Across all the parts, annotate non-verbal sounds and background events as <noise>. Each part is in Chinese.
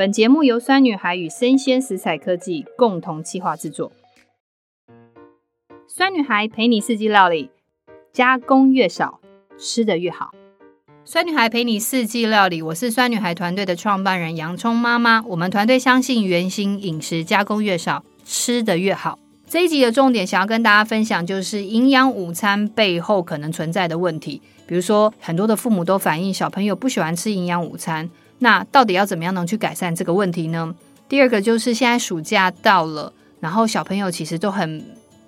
本节目由酸女孩与生鲜食材科技共同企划制作。酸女孩陪你四季料理，加工越少，吃得越好。酸女孩陪你四季料理，我是酸女孩团队的创办人洋葱妈妈。我们团队相信原型饮食，加工越少，吃得越好。这一集的重点想要跟大家分享，就是营养午餐背后可能存在的问题。比如说，很多的父母都反映小朋友不喜欢吃营养午餐，那到底要怎么样能去改善这个问题呢？第二个就是现在暑假到了，然后小朋友其实都很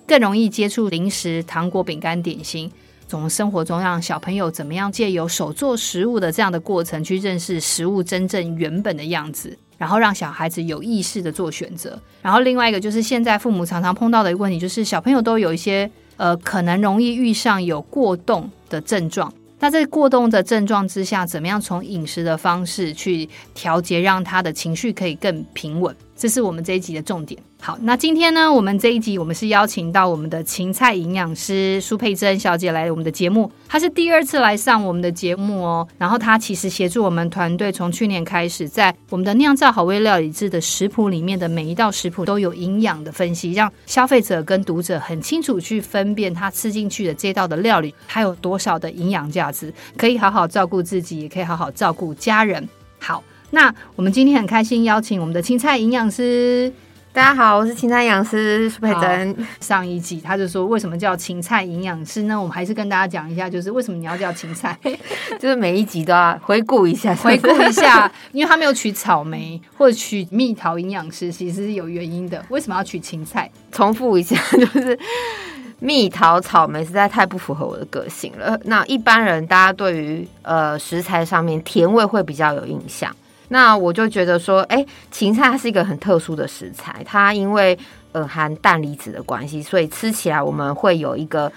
更容易接触零食、糖果、饼干、点心。从生活中让小朋友怎么样借由手做食物的这样的过程，去认识食物真正原本的样子，然后让小孩子有意识的做选择。然后另外一个就是现在父母常常碰到的一个问题，就是小朋友都有一些。呃，可能容易遇上有过动的症状。那在过动的症状之下，怎么样从饮食的方式去调节，让他的情绪可以更平稳？这是我们这一集的重点。好，那今天呢，我们这一集我们是邀请到我们的芹菜营养师苏佩珍小姐来我们的节目。她是第二次来上我们的节目哦。然后她其实协助我们团队从去年开始，在我们的酿造好味料理志的食谱里面的每一道食谱都有营养的分析，让消费者跟读者很清楚去分辨他吃进去的这道的料理还有多少的营养价值，可以好好照顾自己，也可以好好照顾家人。好。那我们今天很开心邀请我们的青菜营养师，大家好，我是芹菜营养师苏佩珍。上一集他就说，为什么叫芹菜营养师呢？我们还是跟大家讲一下，就是为什么你要叫芹菜，<laughs> 就是每一集都要回顾一下，<laughs> 回顾一下，因为他没有取草莓或者取蜜桃营养师，其实是有原因的。为什么要取芹菜？重复一下，<laughs> 就是蜜桃、草莓实在太不符合我的个性了。那一般人大家对于呃食材上面甜味会比较有印象。那我就觉得说，哎，芹菜它是一个很特殊的食材，它因为呃含氮离子的关系，所以吃起来我们会有一个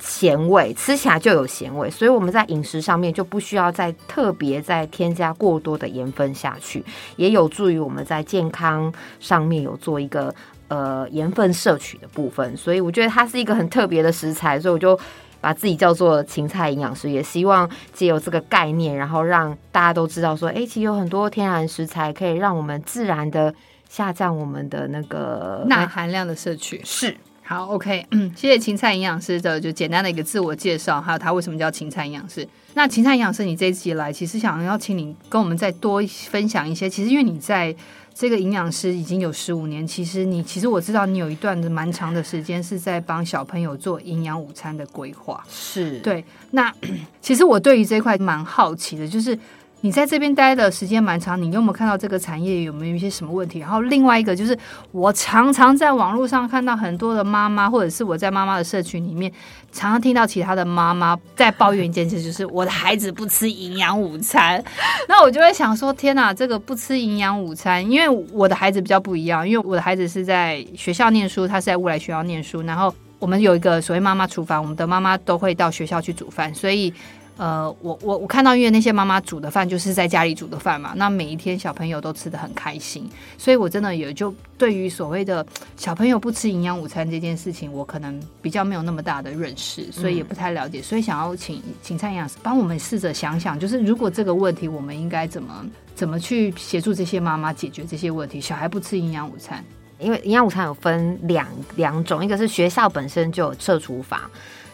咸味，吃起来就有咸味，所以我们在饮食上面就不需要再特别再添加过多的盐分下去，也有助于我们在健康上面有做一个呃盐分摄取的部分，所以我觉得它是一个很特别的食材，所以我就。把自己叫做芹菜营养师，也希望借由这个概念，然后让大家都知道说，哎，其实有很多天然食材可以让我们自然的下降我们的那个钠含量的摄取。是，好，OK，嗯，谢谢芹菜营养师的就简单的一个自我介绍，还有他为什么叫芹菜营养师。那芹菜营养师，你这一集来，其实想要请你跟我们再多分享一些，其实因为你在。这个营养师已经有十五年，其实你其实我知道你有一段的蛮长的时间是在帮小朋友做营养午餐的规划，是对。那 <clears throat> 其实我对于这一块蛮好奇的，就是。你在这边待的时间蛮长，你有没有看到这个产业有没有一些什么问题？然后另外一个就是，我常常在网络上看到很多的妈妈，或者是我在妈妈的社群里面，常常听到其他的妈妈在抱怨一件事，就是我的孩子不吃营养午餐。<laughs> 那我就会想说，天哪，这个不吃营养午餐，因为我的孩子比较不一样，因为我的孩子是在学校念书，他是在未来学校念书，然后我们有一个所谓妈妈厨房，我们的妈妈都会到学校去煮饭，所以。呃，我我我看到，因为那些妈妈煮的饭就是在家里煮的饭嘛，那每一天小朋友都吃的很开心，所以我真的也就对于所谓的小朋友不吃营养午餐这件事情，我可能比较没有那么大的认识，所以也不太了解，所以想要请请蔡营养师帮我们试着想想，就是如果这个问题，我们应该怎么怎么去协助这些妈妈解决这些问题？小孩不吃营养午餐，因为营养午餐有分两两种，一个是学校本身就有设厨房。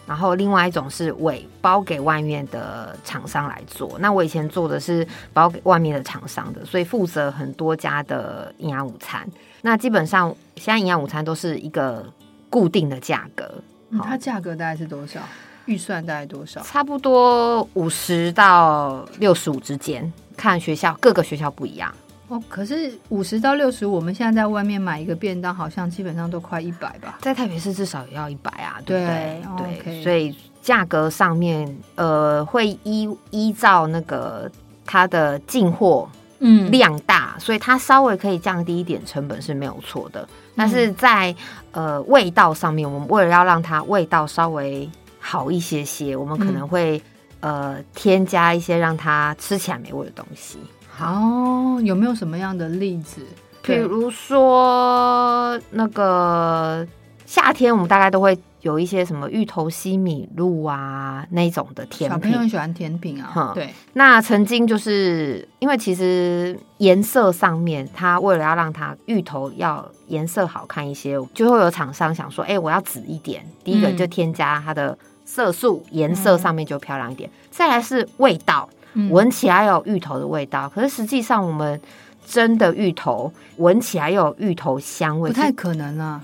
然后另外一种是委包给外面的厂商来做。那我以前做的是包给外面的厂商的，所以负责很多家的营养午餐。那基本上现在营养午餐都是一个固定的价格。嗯，它价格大概是多少？预算大概多少？差不多五十到六十五之间，看学校，各个学校不一样。哦，可是五十到六十，我们现在在外面买一个便当，好像基本上都快一百吧。在台北市至少也要一百啊，对不对？对，对所以价格上面，呃，会依依照那个它的进货嗯量大，嗯，所以它稍微可以降低一点成本是没有错的。但是在呃味道上面，我们为了要让它味道稍微好一些些，我们可能会，嗯，呃添加一些让它吃起来美味的东西。哦，有没有什么样的例子？比如说那个夏天，我们大概都会有一些什么芋头西米露啊那种的甜品，小朋友很喜欢甜品啊。嗯、对，那曾经就是因为其实颜色上面，它为了要让它芋头要颜色好看一些，就会有厂商想说，哎、欸，我要紫一点。第一个就添加它的色素，颜、嗯、色上面就漂亮一点。嗯、再来是味道，闻起来有芋头的味道，可是实际上我们蒸的芋头闻起来又有芋头香味，不太可能啊。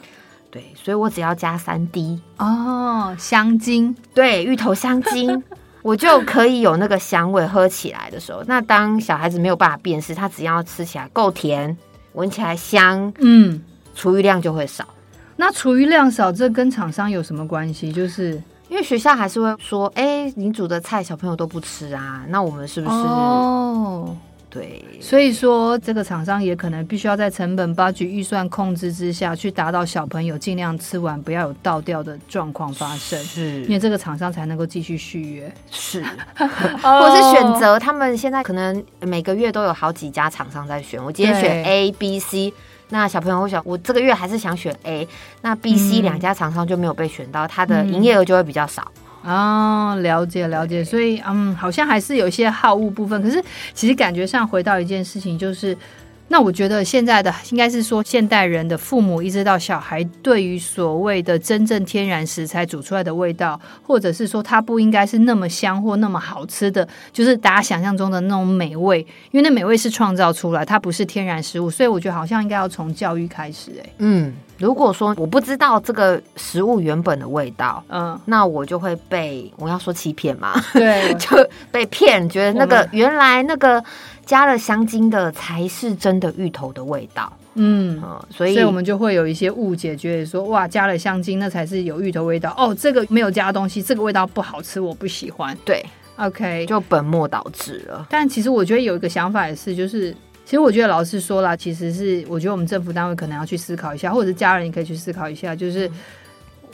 对，所以我只要加三滴哦，香精，对，芋头香精，<laughs> 我就可以有那个香味。喝起来的时候，那当小孩子没有办法辨识，他只要吃起来够甜，闻起来香，嗯，厨余量就会少。那厨余量少，这跟厂商有什么关系？就是因为学校还是会说，哎，你煮的菜小朋友都不吃啊，那我们是不是？哦。对，所以说这个厂商也可能必须要在成本 budget 预算控制之下去达到小朋友尽量吃完不要有倒掉的状况发生，是。因为这个厂商才能够继续续约，是，<laughs> 或是选择他们现在可能每个月都有好几家厂商在选，我今天选 A、B、C，那小朋友会想我这个月还是想选 A，那 B、C 两家厂商就没有被选到，它的营业额就会比较少。哦，了解了解，所以嗯，好像还是有一些好物部分，可是其实感觉上回到一件事情就是。那我觉得现在的应该是说，现代人的父母一直到小孩，对于所谓的真正天然食材煮出来的味道，或者是说它不应该是那么香或那么好吃的，就是大家想象中的那种美味，因为那美味是创造出来，它不是天然食物，所以我觉得好像应该要从教育开始。哎，嗯，如果说我不知道这个食物原本的味道，嗯，那我就会被我要说欺骗嘛，对，<laughs> 就被骗，觉得那个原来那个。加了香精的才是真的芋头的味道，嗯，嗯，所以所以我们就会有一些误解，觉得说哇，加了香精那才是有芋头味道哦，这个没有加东西，这个味道不好吃，我不喜欢。对，OK，就本末倒置了。但其实我觉得有一个想法也是，就是其实我觉得老师说了，其实是我觉得我们政府单位可能要去思考一下，或者是家人也可以去思考一下，就是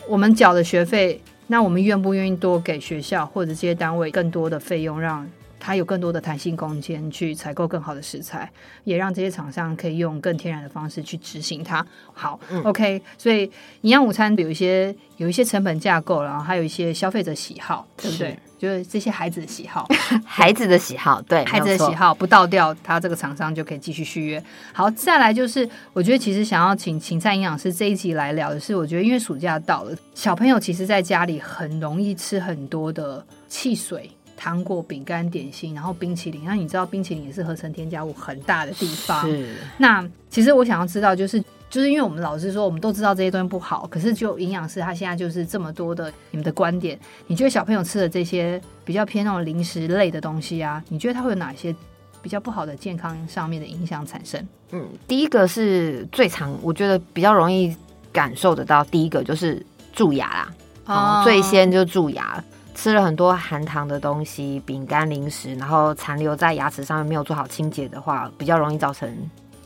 我们缴的学费，那我们愿不愿意多给学校或者这些单位更多的费用让。它有更多的弹性空间去采购更好的食材，也让这些厂商可以用更天然的方式去执行它。好，嗯，OK，所以营养午餐有一些有一些成本架构，然后还有一些消费者喜好，对不对？就是这些孩子的喜好，<laughs> 孩子的喜好，对，<laughs> 孩子的喜好不倒掉，他这个厂商就可以继续续约。好，再来就是，我觉得其实想要请芹菜营养师这一集来聊的是，我觉得因为暑假到了，小朋友其实在家里很容易吃很多的汽水。糖果、饼干、点心，然后冰淇淋。那你知道冰淇淋也是合成添加物很大的地方。是。那其实我想要知道，就是就是因为我们老师说，我们都知道这些东西不好，可是就营养师他现在就是这么多的你们的观点，你觉得小朋友吃的这些比较偏那种零食类的东西啊，你觉得它会有哪些比较不好的健康上面的影响产生？嗯，第一个是最常，我觉得比较容易感受得到，第一个就是蛀牙啦。哦。最先就蛀牙。吃了很多含糖的东西、饼干、零食，然后残留在牙齿上面没有做好清洁的话，比较容易造成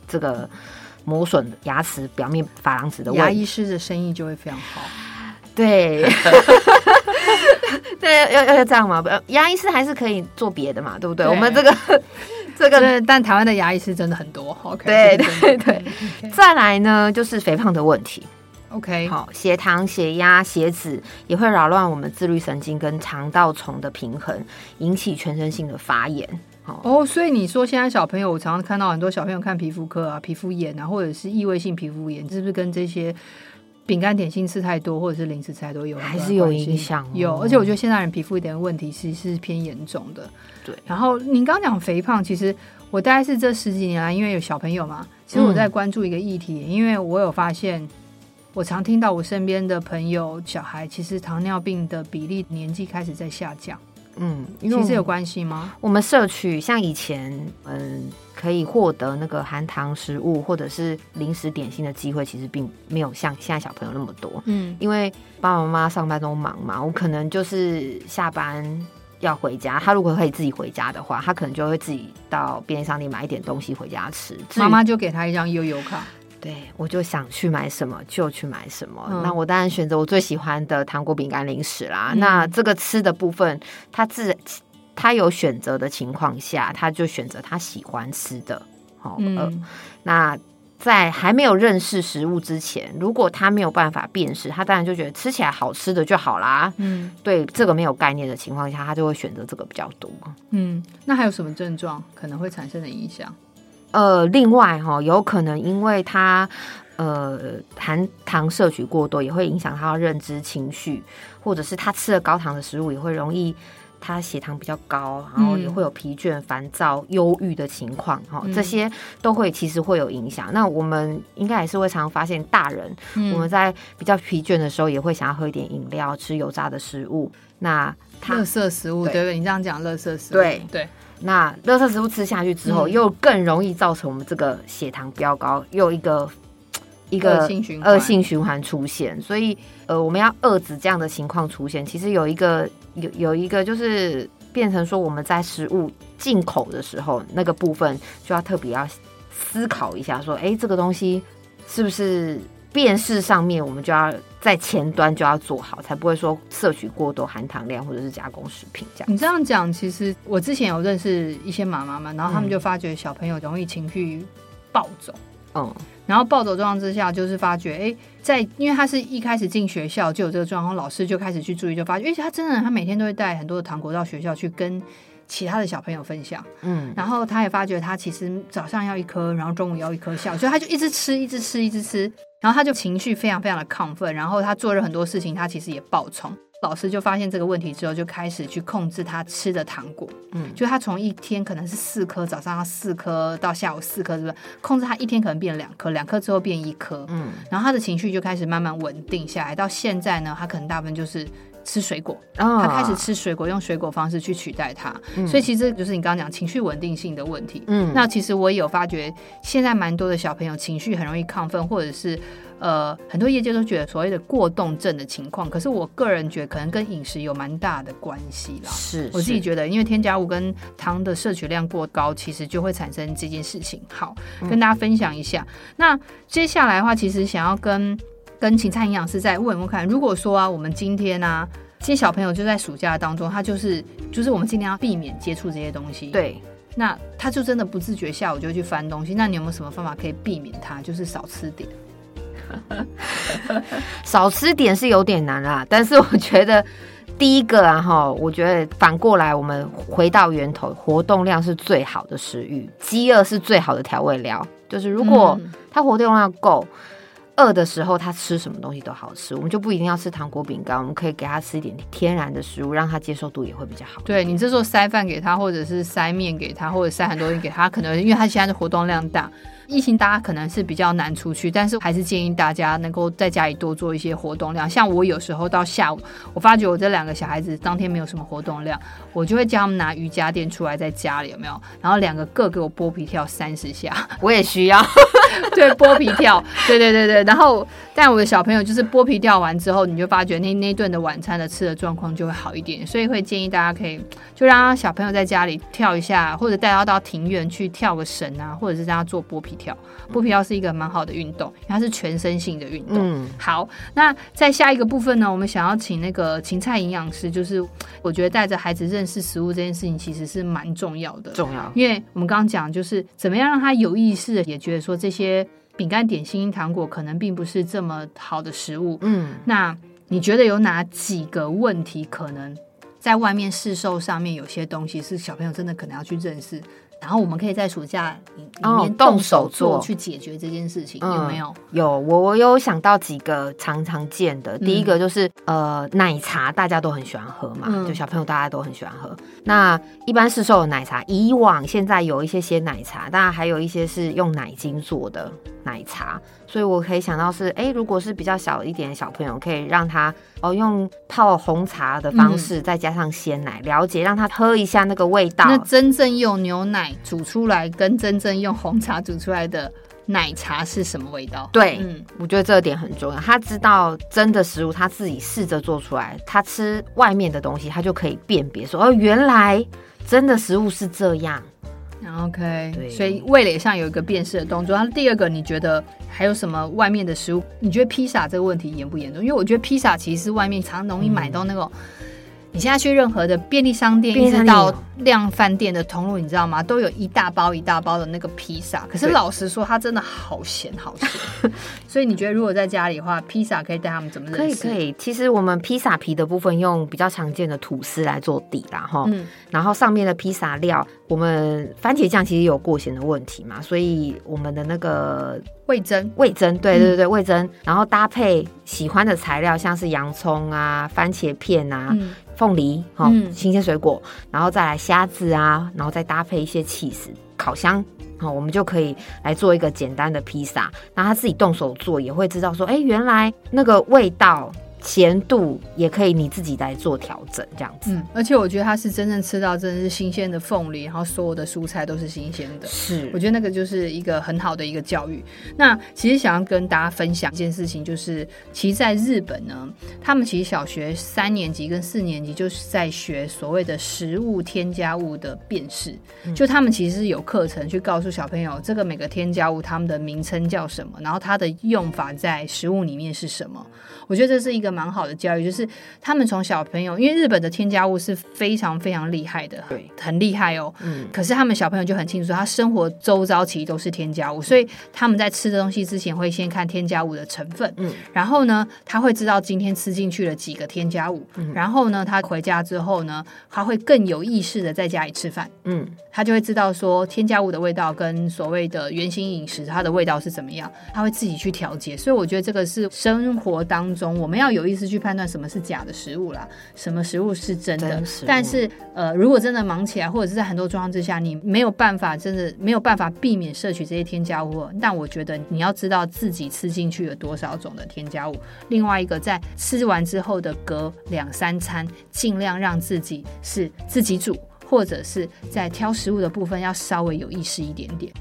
这个磨损牙齿表面珐琅质的问题。牙医师的生意就会非常好。对，<laughs> 对，要要要这样嘛？牙医师还是可以做别的嘛，对不对？对我们 <laughs> 这个这个，但台湾的牙医师真的很多。OK，对对对。再来呢，就是肥胖的问题。OK，好，血糖、血压、血脂也会扰乱我们自律神经跟肠道虫的平衡，引起全身性的发炎。哦，oh, 所以你说现在小朋友，我常常看到很多小朋友看皮肤科啊，皮肤炎啊，或者是异位性皮肤炎，是不是跟这些饼干点心吃太多，或者是零食吃太多有还是有影响？有，而且我觉得现在人皮肤一点问题其实是偏严重的。对，然后您刚讲肥胖，其实我大概是这十几年来，因为有小朋友嘛，其实我在关注一个议题，嗯、因为我有发现。我常听到我身边的朋友小孩，其实糖尿病的比例年纪开始在下降。嗯，其实有关系吗？我们摄取像以前，嗯，可以获得那个含糖食物或者是零食点心的机会，其实并没有像现在小朋友那么多。嗯，因为爸爸妈妈上班都忙嘛，我可能就是下班要回家。他如果可以自己回家的话，他可能就会自己到便利商店买一点东西回家吃。妈妈就给他一张悠游卡。对，我就想去买什么就去买什么。嗯、那我当然选择我最喜欢的糖果、饼干、零食啦。嗯、那这个吃的部分，他自他有选择的情况下，他就选择他喜欢吃的。好、哦，嗯、呃，那在还没有认识食物之前，如果他没有办法辨识，他当然就觉得吃起来好吃的就好啦。嗯，对这个没有概念的情况下，他就会选择这个比较多。嗯，那还有什么症状可能会产生的影响？呃，另外哈，有可能因为他呃含糖摄取过多，也会影响他的认知、情绪，或者是他吃了高糖的食物也会容易。他血糖比较高，然后也会有疲倦、烦躁、忧郁的情况，哈、嗯，这些都会其实会有影响。那我们应该也是会常常发现，大人、嗯、我们在比较疲倦的时候，也会想要喝一点饮料、吃油炸的食物。那他垃圾食物，对不对？你这样讲，垃圾食物，对对。那垃圾食物吃下去之后，嗯、又更容易造成我们这个血糖飙高，又一个。<tsk> 一个恶性循环，恶性循环出现，所以呃，我们要遏制这样的情况出现。其实有一个有有一个就是变成说，我们在食物进口的时候，那个部分就要特别要思考一下，说，哎，这个东西是不是辨识上面，我们就要在前端就要做好，才不会说摄取过多含糖量或者是加工食品这样。你这样讲，其实我之前有认识一些妈妈们，然后他们就发觉小朋友容易情绪暴走。嗯。然后暴走状况之下，就是发觉，哎，在因为他是一开始进学校就有这个状况，老师就开始去注意，就发觉，哎，他真的，他每天都会带很多的糖果到学校去跟其他的小朋友分享，嗯，然后他也发觉，他其实早上要一颗，然后中午要一颗，下午，所以他就一直吃，一直吃，一直吃，然后他就情绪非常非常的亢奋，然后他做了很多事情，他其实也暴冲。老师就发现这个问题之后，就开始去控制他吃的糖果。嗯，就他从一天可能是四颗，早上四颗，到下午四颗，是不是？控制他一天可能变两颗，两颗之后变一颗。嗯，然后他的情绪就开始慢慢稳定下来。到现在呢，他可能大部分就是吃水果。哦，他开始吃水果，用水果方式去取代它。嗯，所以其实就是你刚刚讲情绪稳定性的问题。嗯，那其实我也有发觉，现在蛮多的小朋友情绪很容易亢奋，或者是。呃，很多业界都觉得所谓的过动症的情况，可是我个人觉得可能跟饮食有蛮大的关系啦。是，我自己觉得，因为添加物跟糖的摄取量过高，其实就会产生这件事情。好，跟大家分享一下。嗯、那接下来的话，其实想要跟跟芹菜营养师再问问看，如果说啊，我们今天呢、啊，这些小朋友就在暑假当中，他就是就是我们尽量要避免接触这些东西。对，那他就真的不自觉下午就去翻东西。那你有没有什么方法可以避免他，就是少吃点？<laughs> 少吃点是有点难啦，但是我觉得第一个啊哈，我觉得反过来我们回到源头，活动量是最好的食欲，饥饿是最好的调味料。就是如果他活动量够，饿的时候他吃什么东西都好吃，我们就不一定要吃糖果饼干，我们可以给他吃一点天然的食物，让他接受度也会比较好。对，你这时候塞饭给他，或者是塞面给他，或者塞很多东西给他，可能因为他现在的活动量大。疫情大家可能是比较难出去，但是还是建议大家能够在家里多做一些活动量。像我有时候到下午，我发觉我这两个小孩子当天没有什么活动量，我就会叫他们拿瑜伽垫出来在家里有没有？然后两个各给我剥皮跳三十下，我也需要。<laughs> 对，剥皮跳，对对对对。然后但我的小朋友就是剥皮掉完之后，你就发觉那那顿的晚餐的吃的状况就会好一点，所以会建议大家可以就让小朋友在家里跳一下，或者带他到庭院去跳个绳啊，或者是让他做剥皮跳。剥皮跳是一个蛮好的运动，它是全身性的运动。嗯，好，那在下一个部分呢，我们想要请那个芹菜营养师，就是我觉得带着孩子认识食物这件事情，其实是蛮重要的。重要，因为我们刚刚讲，就是怎么样让他有意识的也觉得说，这些饼干、点心、糖果可能并不是这么好的食物。嗯，那你觉得有哪几个问题可能在外面市售上面有些东西是小朋友真的可能要去认识？然后我们可以在暑假里面动手做去解决这件事情，哦、有没有？嗯、有，我我有想到几个常常见的。第一个就是、嗯、呃，奶茶大家都很喜欢喝嘛，嗯、就小朋友大家都很喜欢喝。那一般市售的奶茶，以往现在有一些些奶茶，当然还有一些是用奶精做的奶茶。所以我可以想到是，哎，如果是比较小一点的小朋友，可以让他哦用泡红茶的方式，再加上鲜奶，嗯、了解让他喝一下那个味道。那真正用牛奶煮出来，跟真正用红茶煮出来的奶茶是什么味道？对，嗯，我觉得这点很重要。他知道真的食物，他自己试着做出来，他吃外面的东西，他就可以辨别说，哦，原来真的食物是这样。OK，对所以味蕾上有一个辨识的动作。然后第二个，你觉得还有什么外面的食物？你觉得披萨这个问题严不严重？因为我觉得披萨其实是外面常容易买到那种你现在去任何的便利商店，一直到量饭店的通路，你知道吗？都有一大包一大包的那个披萨。可是老实说，它真的好咸好咸。<laughs> 所以你觉得，如果在家里的话，披萨可以带他们怎么认识？可以可以。其实我们披萨皮的部分用比较常见的吐司来做底啦，哈。嗯。然后上面的披萨料，我们番茄酱其实有过咸的问题嘛，所以我们的那个味增，味增，对对对，味增。然后搭配喜欢的材料，像是洋葱啊、番茄片啊。嗯凤梨，好，新鲜水果，嗯、然后再来虾子啊，然后再搭配一些起司烤箱，好，我们就可以来做一个简单的披萨。那他自己动手做，也会知道说，哎，原来那个味道。咸度也可以你自己来做调整，这样子。嗯，而且我觉得他是真正吃到真的是新鲜的凤梨，然后所有的蔬菜都是新鲜的。是，我觉得那个就是一个很好的一个教育。那其实想要跟大家分享一件事情，就是其实在日本呢，他们其实小学三年级跟四年级就是在学所谓的食物添加物的辨识，嗯、就他们其实是有课程去告诉小朋友这个每个添加物它们的名称叫什么，然后它的用法在食物里面是什么。我觉得这是一个蛮好的教育，就是他们从小朋友，因为日本的添加物是非常非常厉害的，对，很厉害哦。嗯，可是他们小朋友就很清楚，他生活周遭其实都是添加物，所以他们在吃的东西之前会先看添加物的成分，嗯，然后呢，他会知道今天吃进去了几个添加物，嗯，然后呢，他回家之后呢，他会更有意识的在家里吃饭，嗯，他就会知道说添加物的味道跟所谓的原型饮食它的味道是怎么样，他会自己去调节，所以我觉得这个是生活当中。中我们要有意识去判断什么是假的食物啦，什么食物是真的。真但是呃，如果真的忙起来，或者是在很多状况之下，你没有办法，真的没有办法避免摄取这些添加物。但我觉得你要知道自己吃进去有多少种的添加物。另外一个，在吃完之后的隔两三餐，尽量让自己是自己煮，或者是在挑食物的部分要稍微有意识一点点。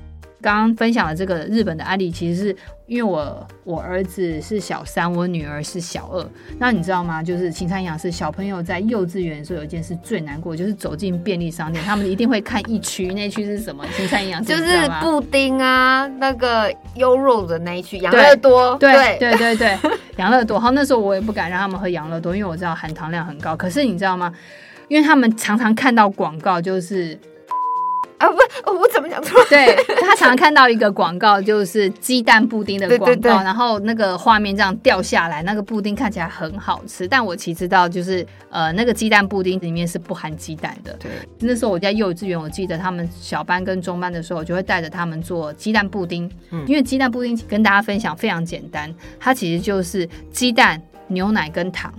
刚刚分享的这个日本的案例，其实是因为我我儿子是小三，我女儿是小二。那你知道吗？就是青山营养师小朋友在幼稚园的时候，有一件事最难过，就是走进便利商店，他们一定会看一区，那区是什么？青山营养师就是布丁啊，那个优肉的那一区，养乐多。对对对对，养乐多。好，那时候我也不敢让他们喝养乐多，因为我知道含糖量很高。可是你知道吗？因为他们常常看到广告，就是。啊不，我怎么讲错？对，他常常看到一个广告，就是鸡蛋布丁的广告，对对对，然后那个画面这样掉下来，那个布丁看起来很好吃。但我其实知道，就是呃，那个鸡蛋布丁里面是不含鸡蛋的。对，那时候我在幼稚园，我记得他们小班跟中班的时候，我就会带着他们做鸡蛋布丁。嗯，因为鸡蛋布丁跟大家分享非常简单，它其实就是鸡蛋、牛奶跟糖。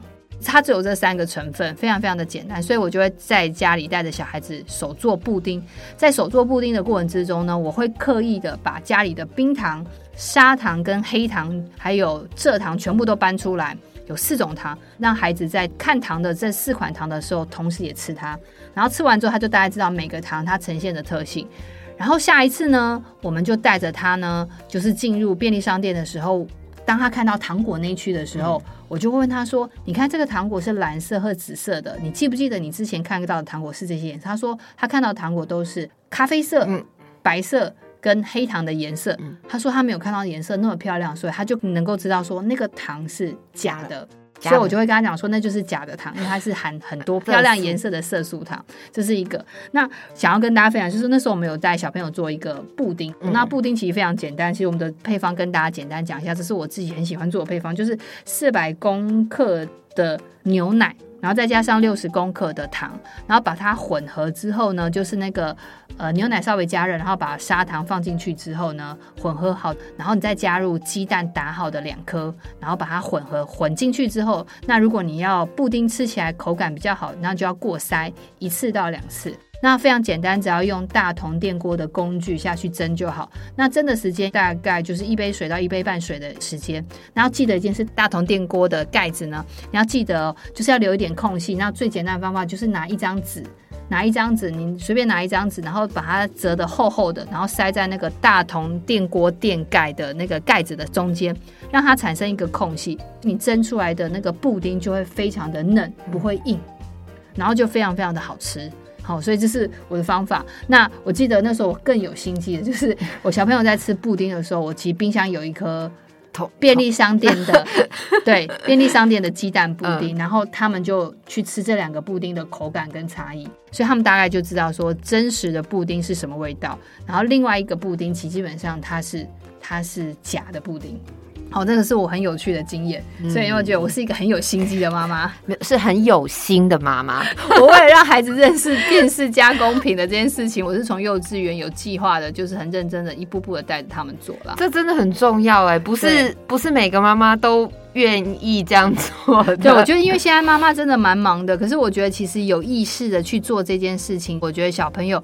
它只有这三个成分，非常非常的简单，所以我就会在家里带着小孩子手做布丁。在手做布丁的过程之中呢，我会刻意的把家里的冰糖、砂糖跟黑糖，还有蔗糖全部都搬出来，有四种糖，让孩子在看糖的这四款糖的时候，同时也吃它。然后吃完之后，他就大概知道每个糖它呈现的特性。然后下一次呢，我们就带着他呢，就是进入便利商店的时候。当他看到糖果那一区的时候，嗯、我就会问他说：“你看这个糖果是蓝色和紫色的，你记不记得你之前看到的糖果是这些颜色？”他说：“他看到糖果都是咖啡色、嗯、白色跟黑糖的颜色。嗯”他说他没有看到颜色那么漂亮，所以他就能够知道说那个糖是假的。所以我就会跟他讲说，那就是假的糖，因为它是含很多 <laughs> 漂亮颜色的色素糖，这是一个。那想要跟大家分享，就是那时候我们有带小朋友做一个布丁，嗯、那布丁其实非常简单。其实我们的配方跟大家简单讲一下，这是我自己很喜欢做的配方，就是四百公克的牛奶。然后再加上六十公克的糖，然后把它混合之后呢，就是那个呃牛奶稍微加热，然后把砂糖放进去之后呢，混合好，然后你再加入鸡蛋打好的两颗，然后把它混合混进去之后，那如果你要布丁吃起来口感比较好，那就要过筛一次到两次。那非常简单，只要用大同电锅的工具下去蒸就好。那蒸的时间大概就是一杯水到一杯半水的时间。然后记得一件事，大同电锅的盖子呢，你要记得就是要留一点空隙。那最简单的方法就是拿一张纸，拿一张纸，你随便拿一张纸，然后把它折得厚厚的，然后塞在那个大同电锅垫盖的那个盖子的中间，让它产生一个空隙。你蒸出来的那个布丁就会非常的嫩，不会硬，然后就非常非常的好吃。好，所以这是我的方法。那我记得那时候我更有心机的，就是我小朋友在吃布丁的时候，我其实冰箱有一颗便利商店的，<laughs> 对，便利商店的鸡蛋布丁，嗯、然后他们就去吃这两个布丁的口感跟差异，所以他们大概就知道说真实的布丁是什么味道，然后另外一个布丁其基本上它是它是假的布丁。好，这个是我很有趣的经验，嗯、所以因为我觉得我是一个很有心机的妈妈，是很有心的妈妈。<laughs> 我为了让孩子认识电视加工品的这件事情，我是从幼稚园有计划的，就是很认真的一步步的带着他们做了。这真的很重要哎，不是不是每个妈妈都愿意这样做的。对，我觉得因为现在妈妈真的蛮忙的，可是我觉得其实有意识的去做这件事情，我觉得小朋友。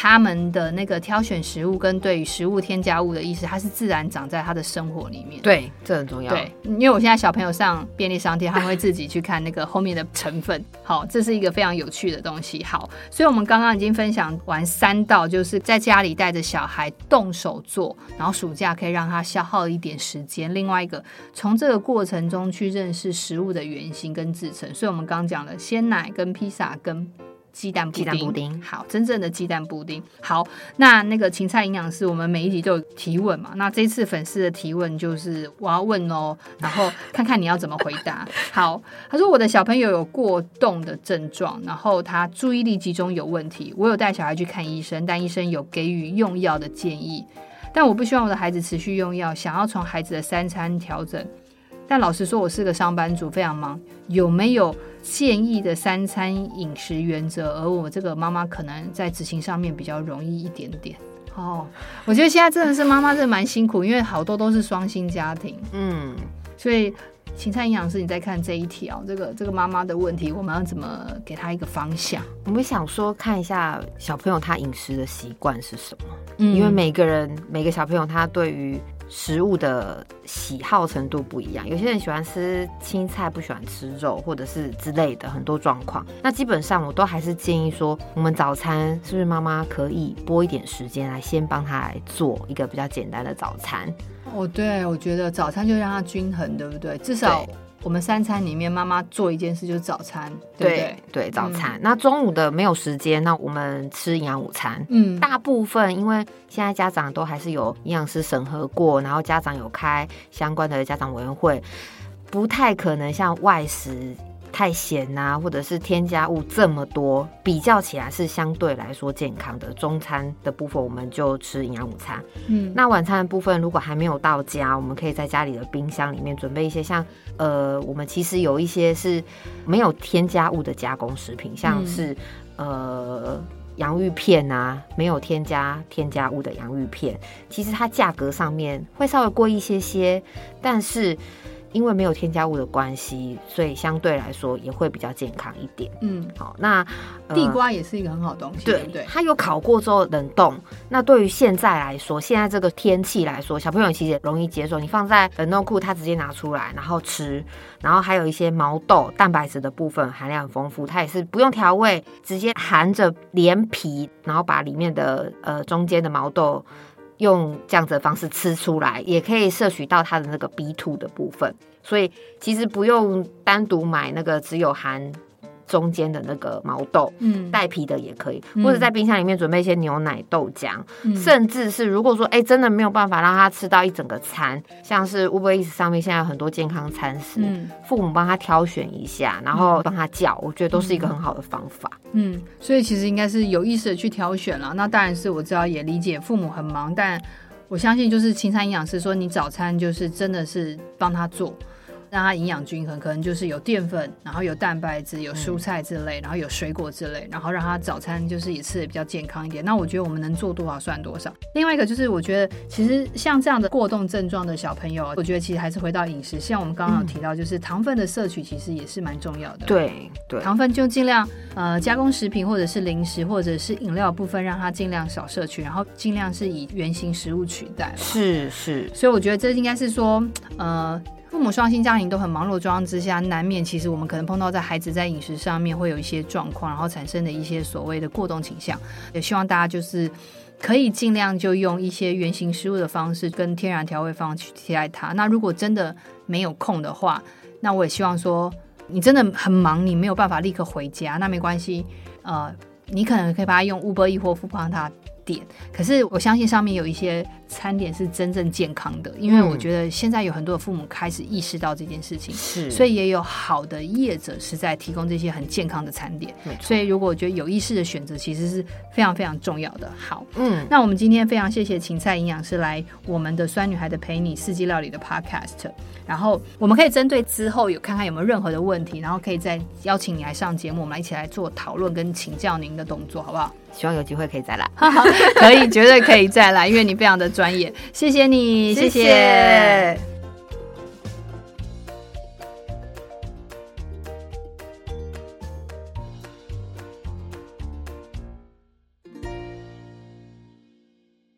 他们的那个挑选食物跟对于食物添加物的意识，它是自然长在他的生活里面。对，这很重要。对，因为我现在小朋友上便利商店，他们会自己去看那个后面的成分。好，这是一个非常有趣的东西。好，所以我们刚刚已经分享完三道，就是在家里带着小孩动手做，然后暑假可以让他消耗一点时间。另外一个，从这个过程中去认识食物的原型跟制成。所以我们刚刚讲了鲜奶跟披萨跟。鸡蛋布丁，鸡蛋布丁好，真正的鸡蛋布丁好。那那个芹菜营养师，我们每一集都有提问嘛？那这次粉丝的提问就是我要问哦，然后看看你要怎么回答。<laughs> 好，他说我的小朋友有过动的症状，然后他注意力集中有问题。我有带小孩去看医生，但医生有给予用药的建议，但我不希望我的孩子持续用药，想要从孩子的三餐调整。但老实说，我是个上班族，非常忙。有没有建议的三餐饮食原则？而我这个妈妈可能在执行上面比较容易一点点。哦，我觉得现在真的是妈妈真的蛮辛苦，因为好多都是双薪家庭。嗯，所以芹菜营养师，你再看这一条这个这个妈妈的问题，我们要怎么给她一个方向？我们想说看一下小朋友他饮食的习惯是什么？嗯，因为每个人每个小朋友他对于食物的喜好程度不一样，有些人喜欢吃青菜，不喜欢吃肉，或者是之类的很多状况。那基本上我都还是建议说，我们早餐是不是妈妈可以拨一点时间来先帮他来做一个比较简单的早餐？哦，对，我觉得早餐就让它均衡，对不对？至少。我们三餐里面，妈妈做一件事就是早餐，对对，对，早餐。嗯、那中午的没有时间，那我们吃营养午餐。嗯，大部分因为现在家长都还是有营养师审核过，然后家长有开相关的家长委员会，不太可能像外食。太咸呐、啊，或者是添加物这么多，比较起来是相对来说健康的。中餐的部分，我们就吃营养午餐。嗯，那晚餐的部分，如果还没有到家，我们可以在家里的冰箱里面准备一些像呃，我们其实有一些是没有添加物的加工食品，像是、嗯、呃洋芋片啊，没有添加添加物的洋芋片，其实它价格上面会稍微贵一些些，但是。因为没有添加物的关系，所以相对来说也会比较健康一点。嗯，好，那、呃、地瓜也是一个很好的东西，对不对？它有烤过之后冷冻。那对于现在来说，现在这个天气来说，小朋友其实也容易接受。你放在冷冻库，它直接拿出来然后吃。然后还有一些毛豆，蛋白质的部分含量很丰富，它也是不用调味，直接含着连皮，然后把里面的呃中间的毛豆。用这样子的方式吃出来，也可以摄取到它的那个 B2 的部分，所以其实不用单独买那个只有含。中间的那个毛豆，嗯，带皮的也可以，嗯、或者在冰箱里面准备一些牛奶、豆浆，嗯、甚至是如果说哎、欸、真的没有办法让他吃到一整个餐，像是 Uber Eats 上面现在有很多健康餐食，嗯、父母帮他挑选一下，然后帮他叫，我觉得都是一个很好的方法。嗯，所以其实应该是有意识的去挑选了。那当然是我知道也理解父母很忙，但我相信就是青山营养师说，你早餐就是真的是帮他做。让它营养均衡，可能就是有淀粉，然后有蛋白质，有蔬菜之类，嗯、然后有水果之类，然后让他早餐就是也吃的比较健康一点。那我觉得我们能做多少算多少。另外一个就是，我觉得其实像这样的过动症状的小朋友，我觉得其实还是回到饮食，像我们刚刚有提到，就是糖分的摄取其实也是蛮重要的。对对，糖分就尽量呃加工食品或者是零食或者是饮料部分，让它尽量少摄取，然后尽量是以原型食物取代。是是，所以我觉得这应该是说呃。父母双薪家庭都很忙碌状况之下，难免其实我们可能碰到在孩子在饮食上面会有一些状况，然后产生的一些所谓的过动倾向。也希望大家就是可以尽量就用一些原型食物的方式跟天然调味方去替代它。那如果真的没有空的话，那我也希望说你真的很忙，你没有办法立刻回家，那没关系，呃，你可能可以把它用 Uber Eats 或 Foodpanda 它点，可是我相信上面有一些餐点是真正健康的，因为我觉得现在有很多的父母开始意识到这件事情，是，所以也有好的业者是在提供这些很健康的餐点，所以如果我觉得有意识的选择，其实是非常非常重要的。好，嗯，那我们今天非常谢谢芹菜营养师来我们的酸女孩的陪你四季料理的 Podcast，然后我们可以针对之后有看看有没有任何的问题，然后可以再邀请你来上节目，我们一起来做讨论跟请教您的动作，好不好？希望有机会可以再来，<laughs> 可以，绝对可以再来，因为你非常的专业，谢谢你，谢谢。谢谢。